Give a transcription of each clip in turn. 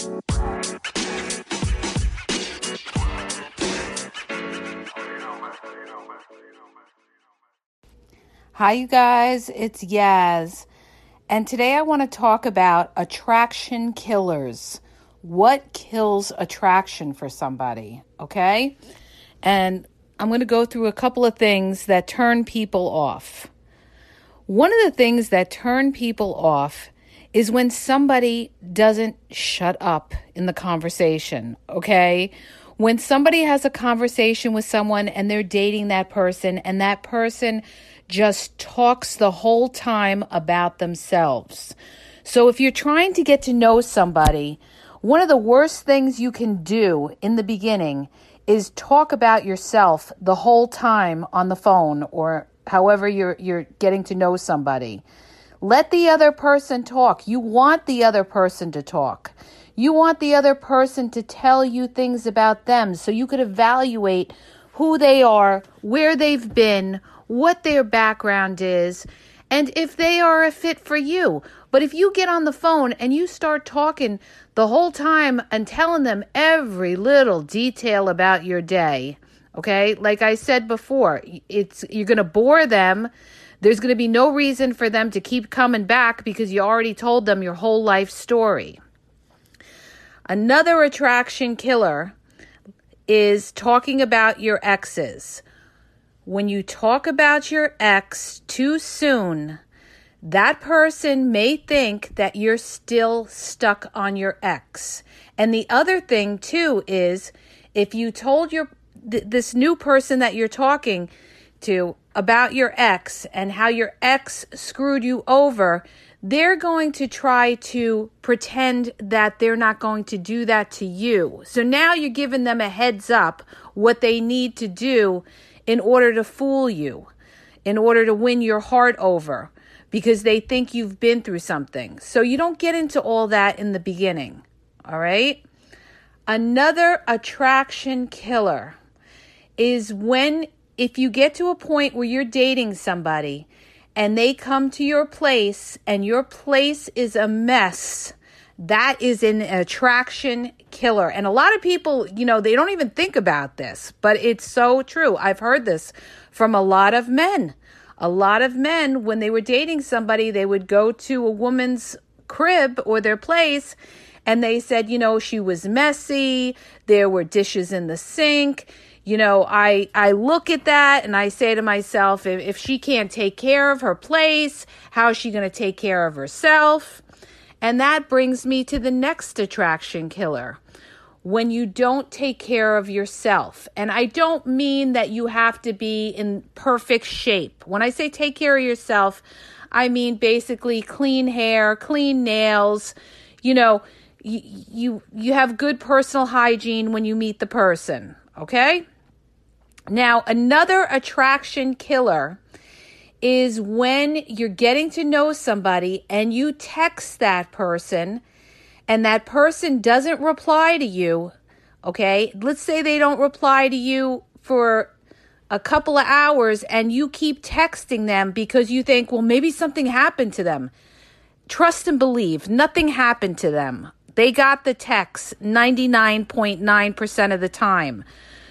Hi, you guys, it's Yaz. And today I want to talk about attraction killers. What kills attraction for somebody? Okay. And I'm going to go through a couple of things that turn people off. One of the things that turn people off is when somebody doesn't shut up in the conversation. Okay. When somebody has a conversation with someone and they're dating that person and that person just talks the whole time about themselves. So if you're trying to get to know somebody, one of the worst things you can do in the beginning is talk about yourself the whole time on the phone or however you're you're getting to know somebody. Let the other person talk. You want the other person to talk. You want the other person to tell you things about them so you could evaluate who they are, where they've been, what their background is, and if they are a fit for you. But if you get on the phone and you start talking the whole time and telling them every little detail about your day, okay? Like I said before, it's you're going to bore them. There's going to be no reason for them to keep coming back because you already told them your whole life story. Another attraction killer is talking about your exes when you talk about your ex too soon, that person may think that you're still stuck on your ex. And the other thing too is if you told your th- this new person that you're talking to about your ex and how your ex screwed you over, they're going to try to pretend that they're not going to do that to you. So now you're giving them a heads up what they need to do in order to fool you, in order to win your heart over, because they think you've been through something. So you don't get into all that in the beginning. All right? Another attraction killer is when, if you get to a point where you're dating somebody and they come to your place and your place is a mess that is an attraction killer. And a lot of people, you know, they don't even think about this, but it's so true. I've heard this from a lot of men. A lot of men, when they were dating somebody, they would go to a woman's crib or their place and they said, you know, she was messy, there were dishes in the sink. You know, I I look at that and I say to myself, if, if she can't take care of her place, how is she going to take care of herself? And that brings me to the next attraction killer when you don't take care of yourself. And I don't mean that you have to be in perfect shape. When I say take care of yourself, I mean basically clean hair, clean nails, you know, you you, you have good personal hygiene when you meet the person, okay? Now, another attraction killer is when you're getting to know somebody and you text that person and that person doesn't reply to you, okay? Let's say they don't reply to you for a couple of hours and you keep texting them because you think, well, maybe something happened to them. Trust and believe, nothing happened to them. They got the text 99.9% of the time.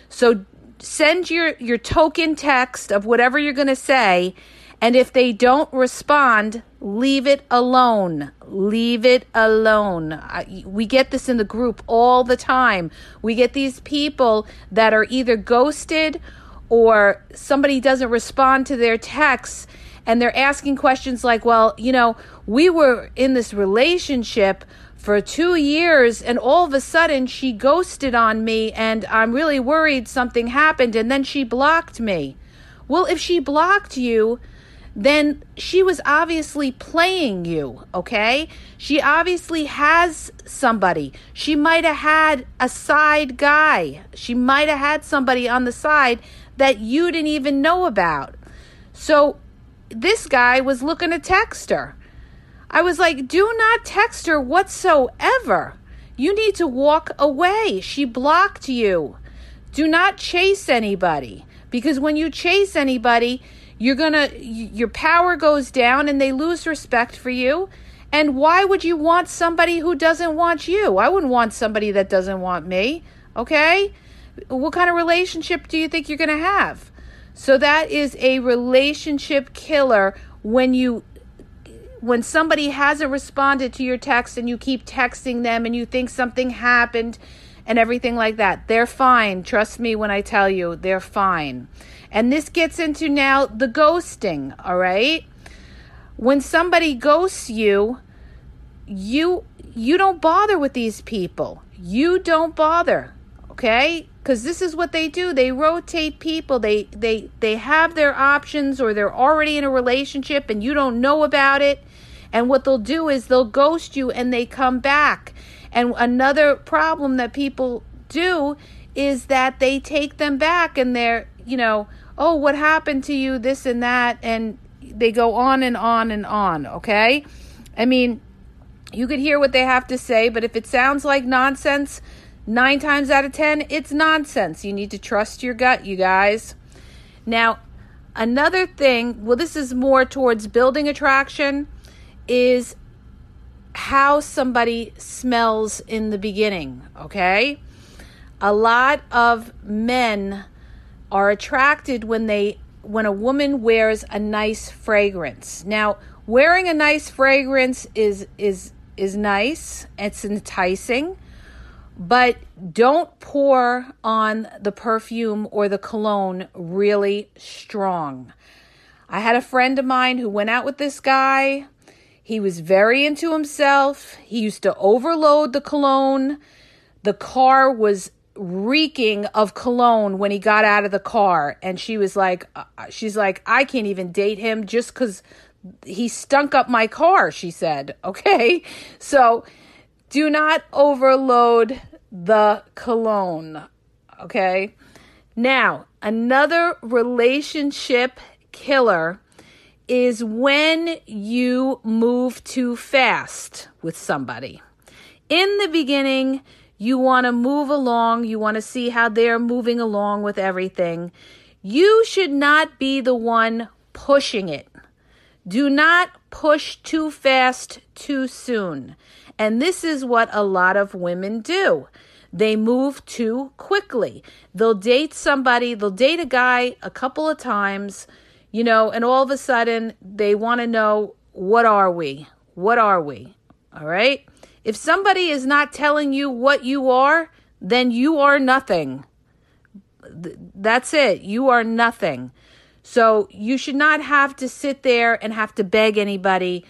So send your, your token text of whatever you're going to say and if they don't respond, leave it alone. Leave it alone. I, we get this in the group all the time. We get these people that are either ghosted or somebody doesn't respond to their texts and they're asking questions like, well, you know, we were in this relationship for two years and all of a sudden she ghosted on me and I'm really worried something happened and then she blocked me. Well, if she blocked you, then she was obviously playing you, okay? She obviously has somebody. She might have had a side guy. She might have had somebody on the side that you didn't even know about. So this guy was looking to text her. I was like, do not text her whatsoever. You need to walk away. She blocked you. Do not chase anybody because when you chase anybody, you're gonna your power goes down and they lose respect for you And why would you want somebody who doesn't want you? I wouldn't want somebody that doesn't want me. Okay? What kind of relationship do you think you're going to have? So that is a relationship killer when you when somebody hasn't responded to your text and you keep texting them and you think something happened and everything like that. They're fine. Trust me when I tell you, they're fine. And this gets into now the ghosting, all right? When somebody ghosts you, you you don't bother with these people. You don't bother, okay? Cuz this is what they do. They rotate people. They they they have their options or they're already in a relationship and you don't know about it. And what they'll do is they'll ghost you and they come back. And another problem that people do is that they take them back and they're, you know, oh, what happened to you, this and that. And they go on and on and on, okay? I mean, you could hear what they have to say, but if it sounds like nonsense, nine times out of ten, it's nonsense. You need to trust your gut, you guys. Now, another thing, well, this is more towards building attraction, is how somebody smells in the beginning, okay? A lot of men are attracted when they when a woman wears a nice fragrance. Now, wearing a nice fragrance is is is nice. It's enticing. But don't pour on the perfume or the cologne really strong. I had a friend of mine who went out with this guy. He was very into himself. He used to overload the cologne. The car was reeking of cologne when he got out of the car. And she was like uh, she's like I can't even date him just cuz he stunk up my car she said. Okay? So do not overload the cologne. Okay? Now another relationship killer is when you move too fast with somebody in the beginning you want to move along. You want to see how they're moving along with everything. You should not be the one pushing it. Do not push too fast too soon. And this is what a lot of women do. They move too quickly. They'll date somebody, they'll date a guy a couple of times, you know, and all of a sudden they want to know what are we? What are we? All right? If somebody is not telling you what you are, then you are nothing. That's it. You are nothing. So you should not have to sit there and have to beg anybody,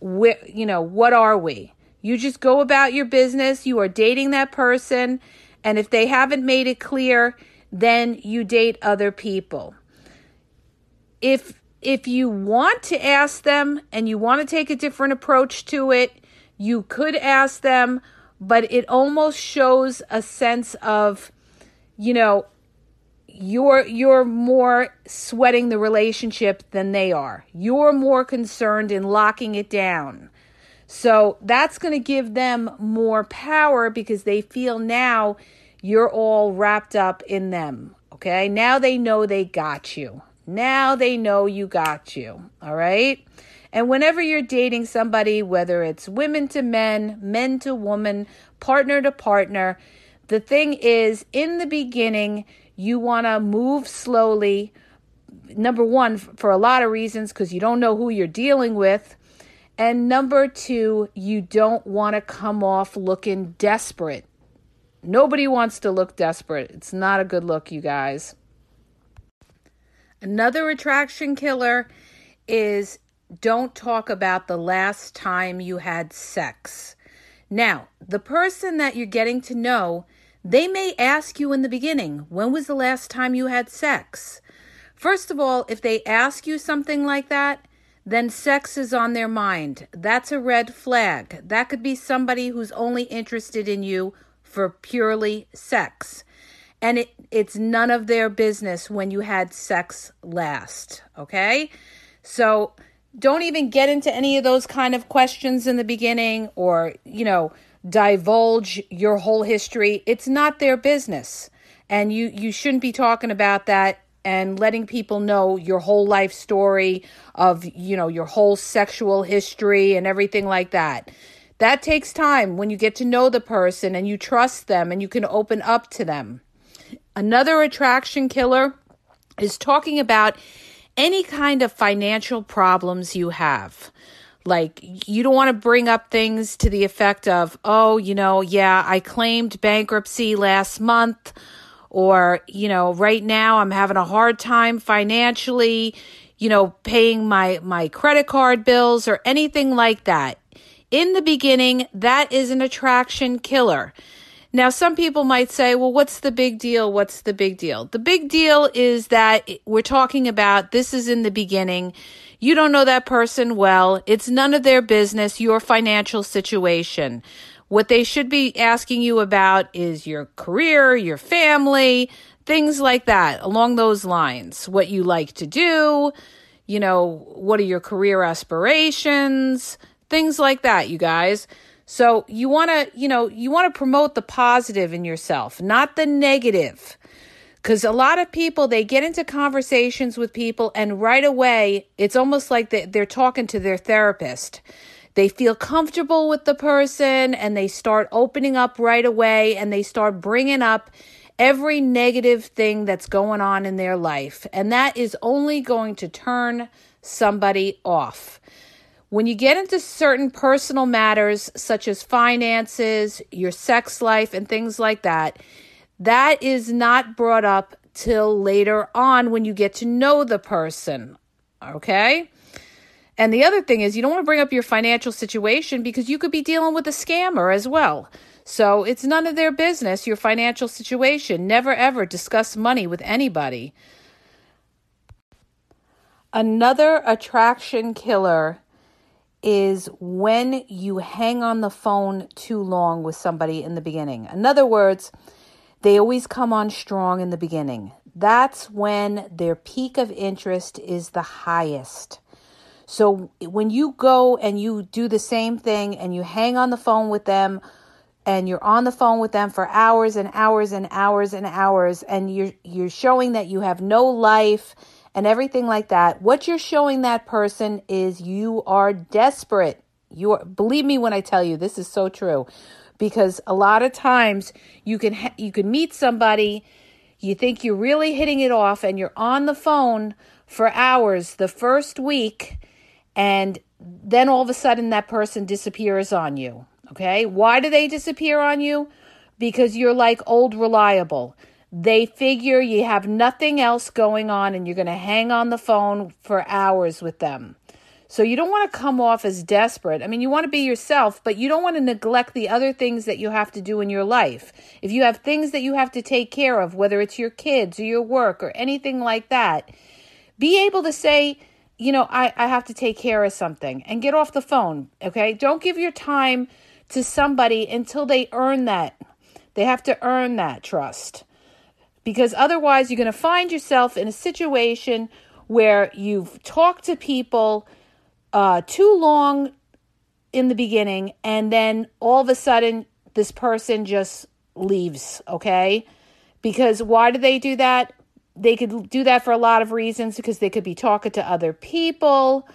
you know, what are we? You just go about your business. You are dating that person. And if they haven't made it clear, then you date other people. If if you want to ask them and you want to take a different approach to it, you could ask them, but it almost shows a sense of, you know, you're you're more sweating the relationship than they are. You're more concerned in locking it down. So that's going to give them more power because they feel now you're all wrapped up in them. Okay? Now they know they got you. Now they know you got you. All right? And whenever you're dating somebody, whether it's women to men, men to woman, partner to partner, the thing is, in the beginning, you want to move slowly. Number one, for a lot of reasons, because you don't know who you're dealing with. And number two, you don't want to come off looking desperate. Nobody wants to look desperate. It's not a good look, you guys. Another attraction killer is don't talk about the last time you had sex. Now, the person that you're getting to know, they may ask you in the beginning, when was the last time you had sex? First of all, if they ask you something like that, then sex is on their mind. That's a red flag. That could be somebody who's only interested in you for purely sex. And it, it's none of their business when you had sex last. Okay? So don't even get into any of those kind of questions in the beginning or, you know, divulge your whole history. It's not their business. And you you shouldn't be talking about that and letting people know your whole life story of, you know, your whole sexual history and everything like that. That takes time when you get to know the person and you trust them and you can open up to them. Another attraction killer is talking about any kind of financial problems you have. Like, you don't want to bring up things to the effect of, oh, you know, yeah, I claimed bankruptcy last month, or, you know, right now I'm having a hard time financially, you know, paying my, my credit card bills or anything like that. In the beginning, that is an attraction killer. Now, some people might say, well, what's the big deal? What's the big deal? The big deal is that we're talking about this is in the beginning. You don't know that person well. It's none of their business, your financial situation. What they should be asking you about is your career, your family, things like that, along those lines. What you like to do, you know, what are your career aspirations, things like that, you guys. So you want to, you know, you want to promote the positive in yourself, not the negative. Because a lot of people, they get into conversations with people, and right away, it's almost like they're talking to their therapist. They feel comfortable with the person and they start opening up right away and they start bringing up every negative thing that's going on in their life. And that is only going to turn somebody off. When you get into certain personal matters, such as finances, your sex life, and things like that, that is not brought up till later on when you get to know the person. Okay? And the other thing is, you don't want to bring up your financial situation because you could be dealing with a scammer as well. So it's none of their business, your financial situation. Never ever discuss money with anybody. Another attraction killer is when you hang on the phone too long with somebody in the beginning. In other words, they always come on strong in the beginning. That's when their peak of interest is the highest. So when you go and you do the same thing and you hang on the phone with them and you're on the phone with them for hours and hours and hours and hours and you're you're showing that you have no life and everything like that, what you're showing that person is you are desperate. You are, believe me when I tell you this is so true. Because a lot of times you can ha- you can meet somebody you think you're really hitting it off and you're on the phone for hours the first week and then all of a sudden that person disappears on you okay? Why do they disappear on you? Because you're like old reliable they figure you have nothing else going on and you're going to hang on the phone for hours with them. So you don't want to come off as desperate. I mean, you want to be yourself, but you don't want to neglect the other things that you have to do in your life. If you have things that you have to take care of, whether it's your kids or your work or anything like that, be able to say, you know, I, I have to take care of something and get off the phone. Okay. Don't give your time to somebody until they earn that. They have to earn that trust because otherwise you're going to find yourself in a situation where you've talked to people uh, too long in the beginning and then all of a sudden this person just leaves okay? Because why do they do that? They could do that for a lot of reasons because they could be talking to other people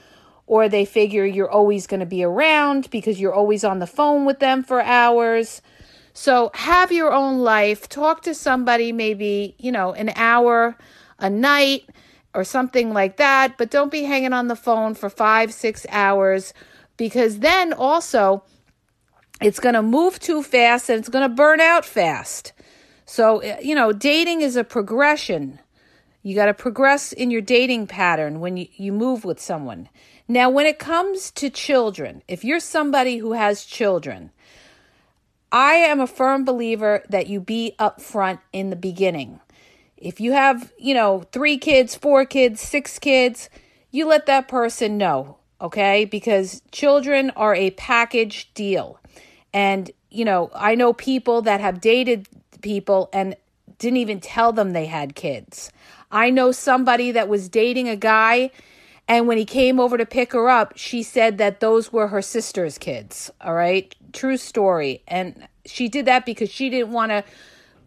or they figure you're always going to be around because you're always on the phone with them for hours so have your own life. Talk to somebody maybe, you know, an hour a night or something like that, but don't be hanging on the phone for five, six hours because then also it's going to move too fast and it's going to burn out fast. So, eh, you know, dating is a progression. You got to progress in your dating pattern when you, you move with someone. Now, when it comes to children, if you're somebody who has children, I am a firm believer that you be upfront in the beginning. If you have, you know, three kids, four kids, six kids, you let that person know, okay? Because children are a package deal. And, you know, I know people that have dated people and didn't even tell them they had kids. I know somebody that was dating a guy and when he came over to pick her up, she said that those were her sister's kids. All right. True story. And she did that because she didn't want to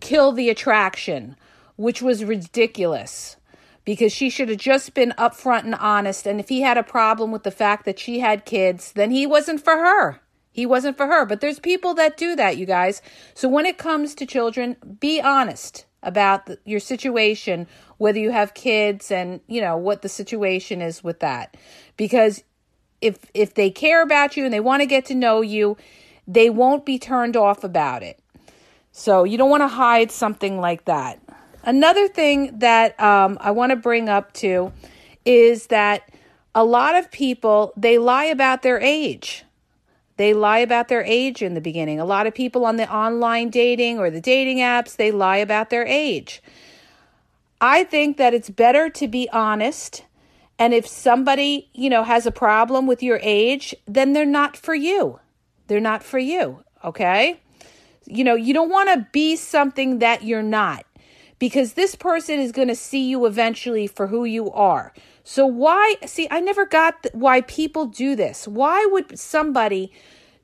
kill the attraction, which was ridiculous. because she should have just been upfront and honest. And if he had a problem with the fact that she had kids, then he wasn't for her. He wasn't for her. But there's people that do that, you guys. So when it comes to children, be honest about the, your situation, whether you have kids and, you know, what the situation is with that. Because if if they care about you and they want to get to know you, they won't be turned off about it. So you don't want to hide something like that. Another thing that um, I want to bring up too is that a lot of people they lie about their age. They lie about their age in the beginning. A lot of people on the online dating or the dating apps, they lie about their age. I think that it's better to be honest. And if somebody, you know, has a problem with your age, then they're not for you. They're not for you, okay? You know, you don't want to be something that you're not because this person is going to see you eventually for who you are. So why see I never got th- why people do this. Why would somebody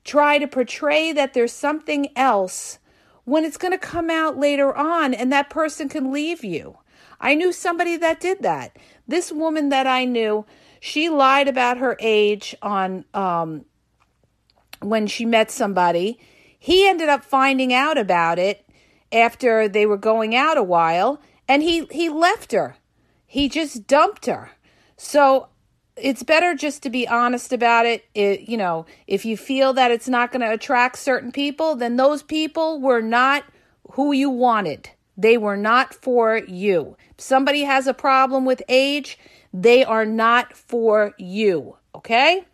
try to portray that there's something else when it's going to come out later on and that person can leave you? I knew somebody that did that. This woman that I knew, she lied about her age on um when she met somebody. He ended up finding out about it after they were going out a while and he he left her. He just dumped her. So it's better just to be honest about it. it you know, if you feel that it's not going to attract certain people, then those people were not who you wanted. They were not for you. If somebody has a problem with age, they are not for you. Okay?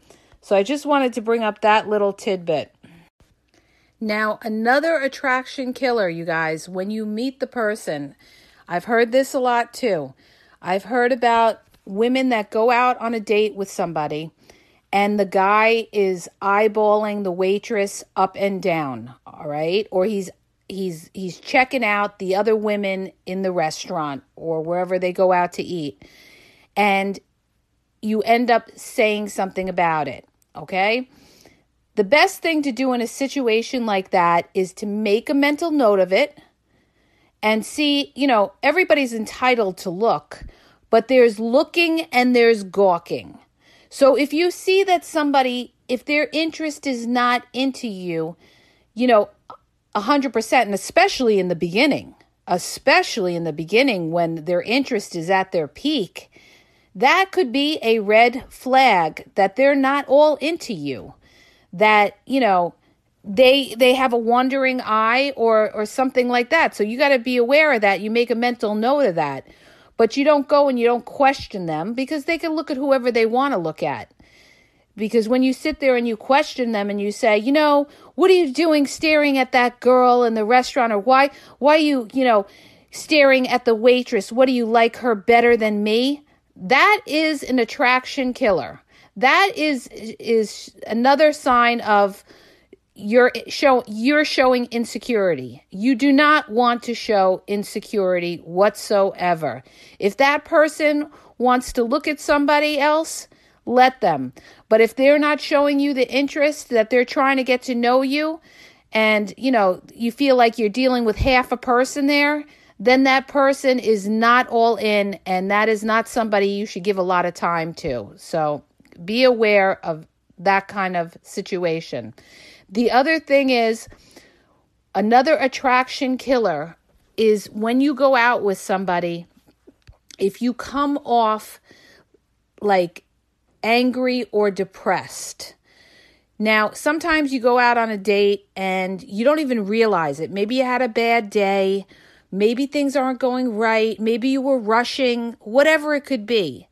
So I just wanted to bring up that little tidbit. Now, another attraction killer, you guys, when you meet the person, I've heard this a lot too. I've heard about women that go out on a date with somebody and the guy is eyeballing the waitress up and down, all right? Or he's he's he's checking out the other women in the restaurant or wherever they go out to eat. And you end up saying something about it. Okay. The best thing to do in a situation like that is to make a mental note of it and see, you know, everybody's entitled to look, but there's looking and there's gawking. So if you see that somebody, if their interest is not into you, you know, 100%, and especially in the beginning, especially in the beginning when their interest is at their peak, that could be a red flag that they're not all into you. That, you know, they they have a wandering eye or or something like that. So you got to be aware of that. You make a mental note of that. But you don't go and you don't question them because they can look at whoever they want to look at. Because when you sit there and you question them and you say, you know, what are you doing staring at that girl in the restaurant or why why are you, you know, staring at the waitress? What do you like her better than me? That is an attraction killer. That is is another sign of you're show you're showing insecurity. You do not want to show insecurity whatsoever. If that person wants to look at somebody else, let them. But if they're not showing you the interest that they're trying to get to know you and you know, you feel like you're dealing with half a person there, then that person is not all in and that is not somebody you should give a lot of time to. So be aware of that kind of situation. The other thing is another attraction killer is when you go out with somebody, if you come off like angry or depressed. Now, sometimes you go out on a date and you don't even realize it. Maybe you had a bad day Maybe things aren't going right. Maybe you were rushing, whatever it could be.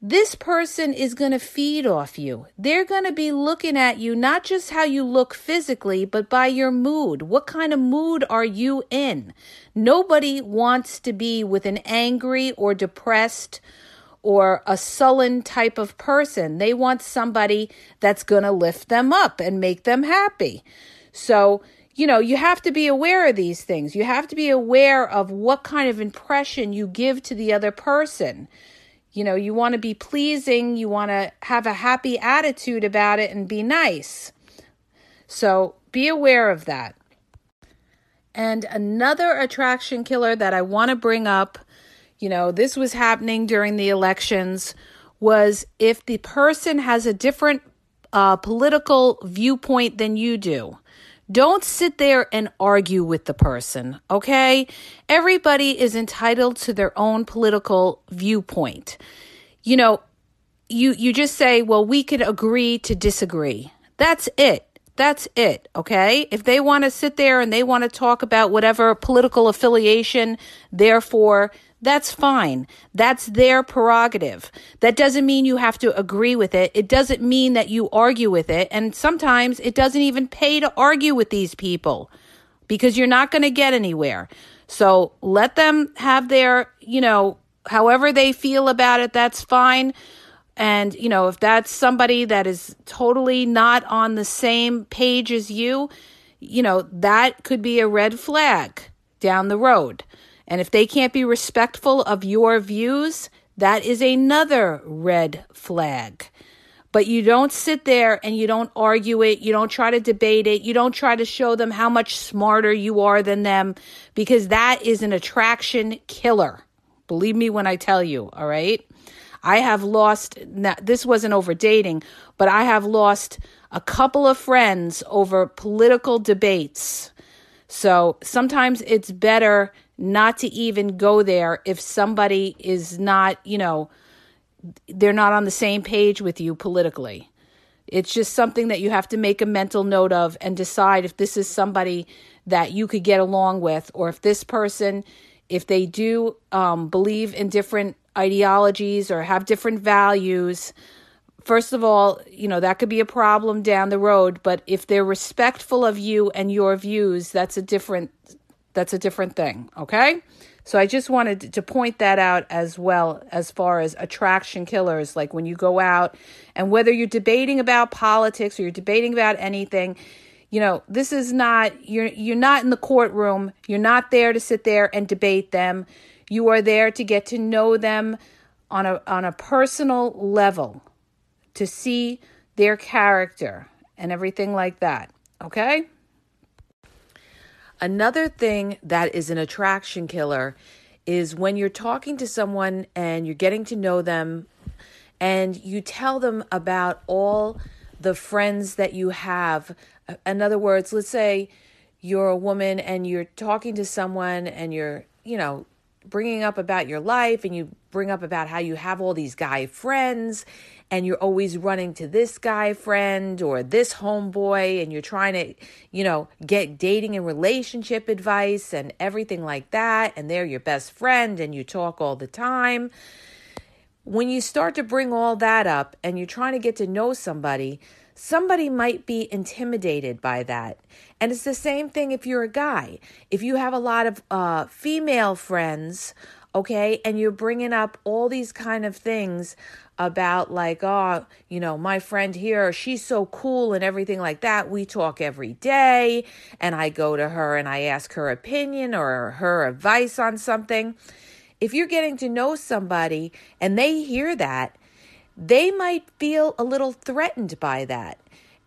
This person is going to feed off you. They're going to be looking at you, not just how you look physically, but by your mood. What kind of mood are you in? Nobody wants to be with an angry or depressed or a sullen type of person. They want somebody that's going to lift them up and make them happy. So, you know, you have to be aware of these things. You have to be aware of what kind of impression you give to the other person. You know, you want to be pleasing, you want to have a happy attitude about it and be nice. So be aware of that. And another attraction killer that I want to bring up you know, this was happening during the elections, was if the person has a different uh, political viewpoint than you do. Don't sit there and argue with the person, okay? Everybody is entitled to their own political viewpoint. You know, you you just say, "Well, we could agree to disagree." That's it. That's it, okay? If they want to sit there and they want to talk about whatever political affiliation, therefore, that's fine. That's their prerogative. That doesn't mean you have to agree with it. It doesn't mean that you argue with it. And sometimes it doesn't even pay to argue with these people because you're not going to get anywhere. So let them have their, you know, however they feel about it, that's fine. And, you know, if that's somebody that is totally not on the same page as you, you know, that could be a red flag down the road. And if they can't be respectful of your views, that is another red flag. But you don't sit there and you don't argue it. You don't try to debate it. You don't try to show them how much smarter you are than them because that is an attraction killer. Believe me when I tell you, all right? I have lost, this wasn't over dating, but I have lost a couple of friends over political debates. So sometimes it's better not to even go there if somebody is not, you know, they're not on the same page with you politically. It's just something that you have to make a mental note of and decide if this is somebody that you could get along with, or if this person, if they do um, believe in different ideologies or have different values, first of all, you know, that could be a problem down the road, but if they're respectful of you and your views, that's a different that's a different thing, okay? So I just wanted to point that out as well as far as attraction killers like when you go out and whether you're debating about politics or you're debating about anything, you know, this is not you're you're not in the courtroom. You're not there to sit there and debate them. You are there to get to know them on a on a personal level, to see their character and everything like that. Okay? Another thing that is an attraction killer is when you're talking to someone and you're getting to know them and you tell them about all the friends that you have. In other words, let's say you're a woman and you're talking to someone and you're, you know, bringing up about your life and you bring up about how you have all these guy friends and you're always running to this guy friend or this homeboy and you're trying to, you know, get dating and relationship advice and everything like that and they're your best friend and you talk all the time. When you start to bring all that up and you're trying to get to know somebody, somebody might be intimidated by that. And it's the same thing if you're a guy. If you have a lot of uh, female friends, okay, and you're bringing up all these kind of things about, like, oh, you know, my friend here, she's so cool and everything like that. We talk every day, and I go to her and I ask her opinion or her advice on something. If you're getting to know somebody and they hear that, they might feel a little threatened by that.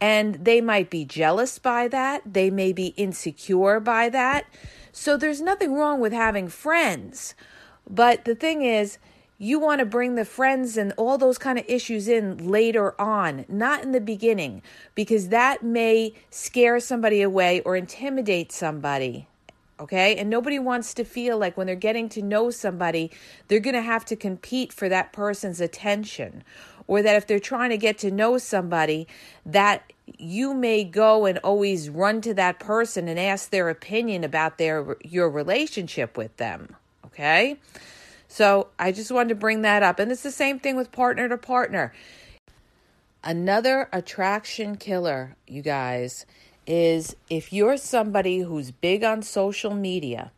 And they might be jealous by that. They may be insecure by that. So there's nothing wrong with having friends. But the thing is, you want to bring the friends and all those kind of issues in later on, not in the beginning, because that may scare somebody away or intimidate somebody okay? And nobody wants to feel like when they're getting to know somebody, they're going to have to compete for that person's attention. Or that if they're trying to get to know somebody, that you may go and always run to that person and ask their opinion about their your relationship with them, okay? So, I just wanted to bring that up. And it's the same thing with partner to partner. Another attraction killer, you guys, is if you're somebody who's big on social media,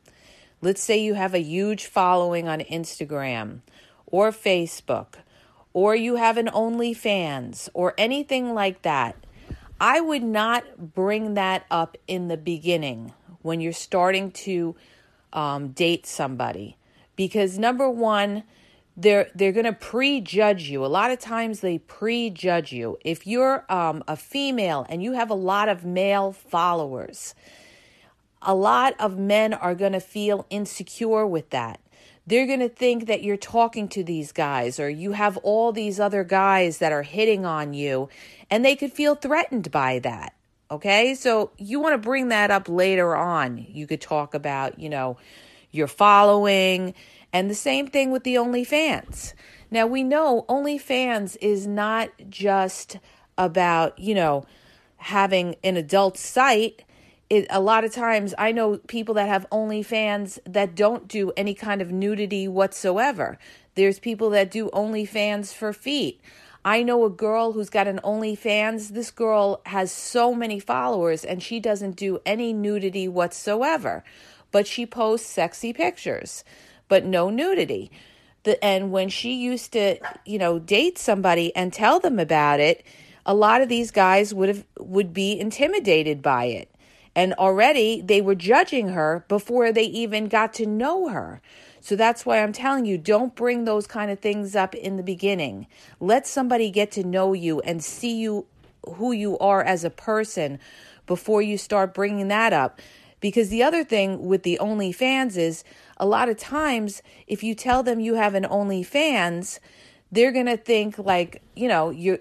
let's say you have a huge following on Instagram or Facebook, or you have an OnlyFans or anything like that, I would not bring that up in the beginning when you're starting to um, date somebody. Because number one, they're they're going to prejudge you. A lot of times they prejudge you. If you're um, a female and you have a lot of male followers, a lot of men are going to feel insecure with that. they're going to think that you're talking to these guys or you have all these other guys that are hitting on you and they could feel threatened by that. Okay? So you want to bring that up later on. You could talk about, you know, your following and the same thing with the OnlyFans. Now we know OnlyFans is not just about, you know, having an adult site it, a lot of times I know people that have OnlyFans that don't do any kind of nudity whatsoever. There's people that do OnlyFans for feet. I know a girl who's got an OnlyFans. This girl has so many followers and she doesn't do any nudity whatsoever, but she posts sexy pictures, but no nudity. The, and when she used to, you know, date somebody and tell them about it, a lot of these guys would have would be intimidated by it and already they were judging her before they even got to know her. So that's why I'm telling you, don't bring those kind of things up in the beginning. Let somebody get to know you and see you who you are as a person before you start bringing that up. Because the other thing with the OnlyFans is a lot of times if you tell them you have an OnlyFans, they're going to think like, you know, you're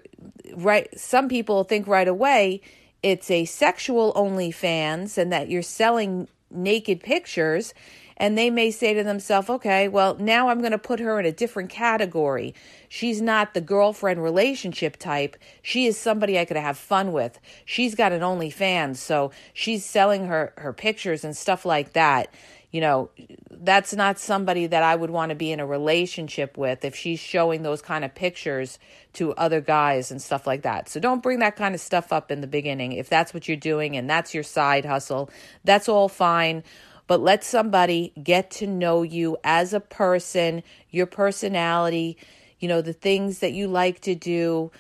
right some people think right away it's a sexual OnlyFans and that you're selling naked pictures. And they may say to themselves, okay, well, now I'm going to put her in a different category. She's not the girlfriend relationship type. She is somebody I could have fun with. She's got an OnlyFans, so she's selling her, her pictures and stuff like that you know, that's not somebody that I would want to be in a relationship with if she's showing those kind of pictures to other guys and stuff like that. So don't bring that kind of stuff up in the beginning. If that's what you're doing and that's your side hustle, that's all fine. But let somebody get to know you as a person, your personality, you know, the things that you like to do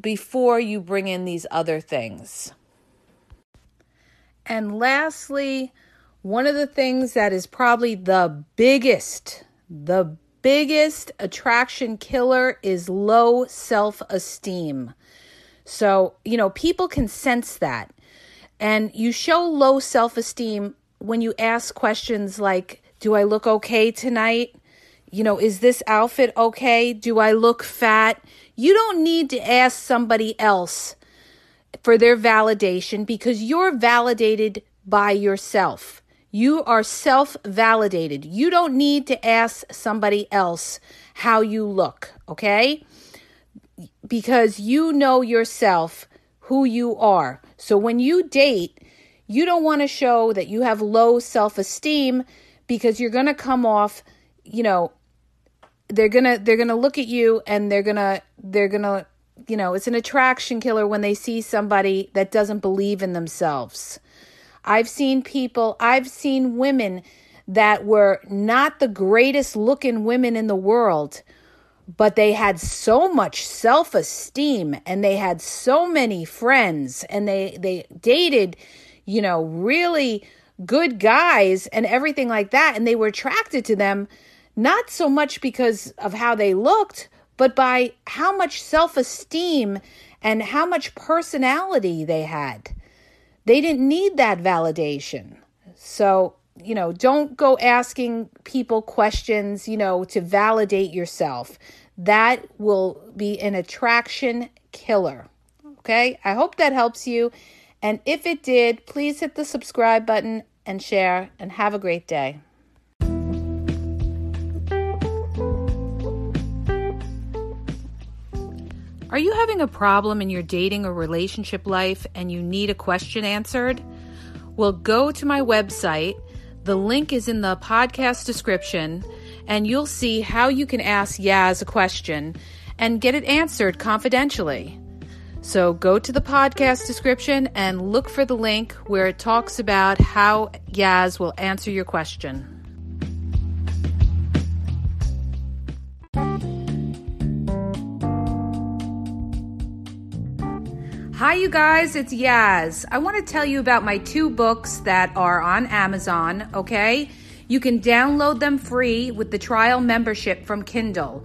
before you bring in these other things. And lastly, one of the things that is probably the biggest, the biggest attraction killer is low self esteem. So, you know, people can sense that. And you show low self esteem when you ask questions like, Do I look okay tonight? You know, is this outfit okay? Do I look fat? You don't need to ask somebody else for their validation because you're validated by yourself. You are self validated. You don't need to ask somebody else how you look, okay? Because you know yourself who you are. So when you date, you don't want to show that you have low self esteem because you're going to come off, you know, they're going to they're going to look at you and they're going to they're going to you know, it's an attraction killer when they see somebody that doesn't believe in themselves. I've seen people, I've seen women that were not the greatest looking women in the world, but they had so much self-esteem and they had so many friends and they they dated, you know, really good guys and everything like that and they were attracted to them not so much because of how they looked, but by how much self-esteem and how much personality they had. They didn't need that validation. So, you know, don't go asking people questions, you know, to validate yourself. That will be an attraction killer. Okay? I hope that helps you. And if it did, please hit the subscribe button and share, and have a great day. Are you having a problem in your dating or relationship life and you need a question answered? Well, go to my website. The link is in the podcast description, and you'll see how you can ask Yaz a question and get it answered confidentially. So go to the podcast description and look for the link where it talks about how Yaz will answer your question. Hi, you guys, it's Yaz. I want to tell you about my two books that are on Amazon, okay? You can download them free with the trial membership from Kindle.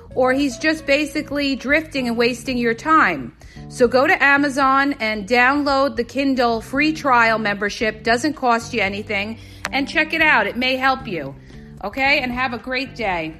or he's just basically drifting and wasting your time. So go to Amazon and download the Kindle free trial membership. Doesn't cost you anything. And check it out. It may help you. Okay? And have a great day.